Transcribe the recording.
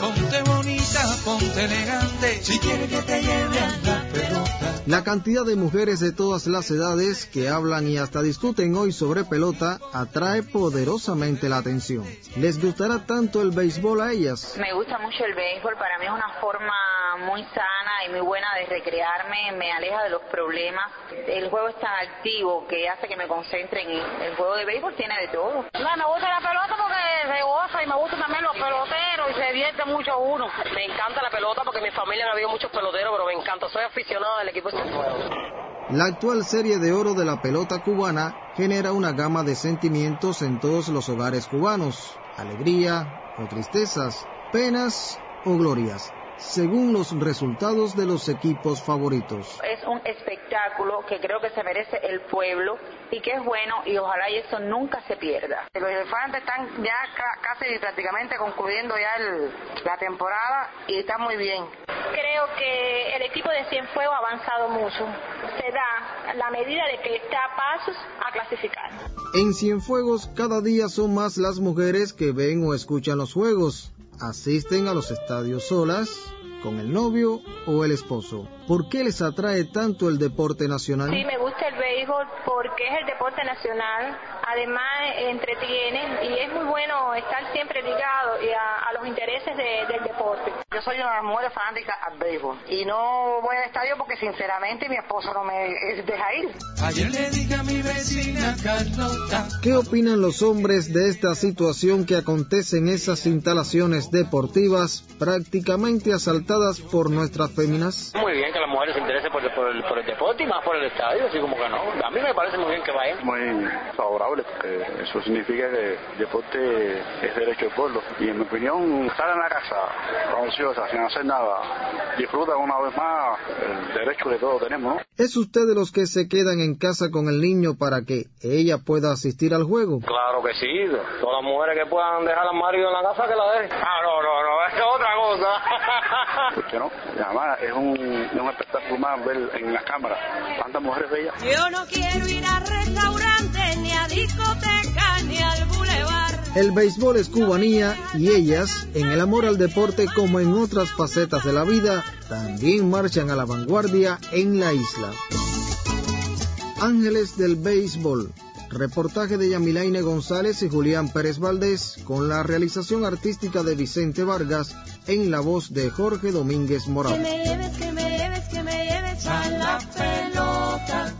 Ponte bonita, ponte elegante, si quieres que te lleve a la pelota. La cantidad de mujeres de todas las edades que hablan y hasta discuten hoy sobre pelota atrae poderosamente la atención. ¿Les gustará tanto el béisbol a ellas? Me gusta mucho el béisbol, para mí es una forma muy sana y muy buena de recrearme, me aleja de los problemas. El juego es tan activo que hace que me concentre en él. El juego de béisbol tiene de todo. No, me gusta la pelota porque se goza y me gustan también los peloteros y se La actual serie de oro de la pelota cubana genera una gama de sentimientos en todos los hogares cubanos. Alegría o tristezas, penas o glorias según los resultados de los equipos favoritos. Es un espectáculo que creo que se merece el pueblo y que es bueno y ojalá y eso nunca se pierda. Los elefantes están ya casi prácticamente concluyendo ya la temporada y está muy bien. Creo que el equipo de Cienfuegos ha avanzado mucho. Se da la medida de que está a pasos a clasificar. En Cienfuegos cada día son más las mujeres que ven o escuchan los juegos asisten a los estadios solas, con el novio o el esposo. ¿Por qué les atrae tanto el deporte nacional? Sí, me gusta el béisbol porque es el deporte nacional. Además, entretiene y es muy bueno estar siempre ligado a, los intereses del deporte. Yo soy una mujer fanática al béisbol y no voy al estadio porque sinceramente mi esposo no me deja ir. Ayer le dije a mi vecina Carlota. ¿Qué opinan los hombres de esta situación que acontece en esas instalaciones deportivas prácticamente asaltadas por nuestras féminas? Muy bien que las mujeres se interesen por, el, deporte y más por el estadio, así como que no. A mí me parece muy bien que vayan. Muy favorable porque eso significa que el deporte es derecho del pueblo. Y en mi opinión, estar en la casa, ociosa, sin hacer nada, disfruta una vez más el derecho que todos tenemos. ¿Es usted de los que se quedan en casa con el niño para que ella pueda asistir al juego? Claro que sí. Todas las mujeres que puedan dejar al marido en la casa que la dejen. Ah, no, no, no, cosa. ¿Por qué no? Además, es un, es un espectáculo más ver en las cámaras tantas mujeres bellas. Yo no quiero ir a restaurantes, ni a discotecas, ni al bulevar. El béisbol es cubanía y ellas, en el amor al deporte como en otras facetas de la vida, también marchan a la vanguardia en la isla. Ángeles del Béisbol. Reportaje de Yamilaine González y Julián Pérez Valdés con la realización artística de Vicente Vargas en la voz de Jorge Domínguez Morales. Que me lleves, que me lleves, que me lleves a la pelota.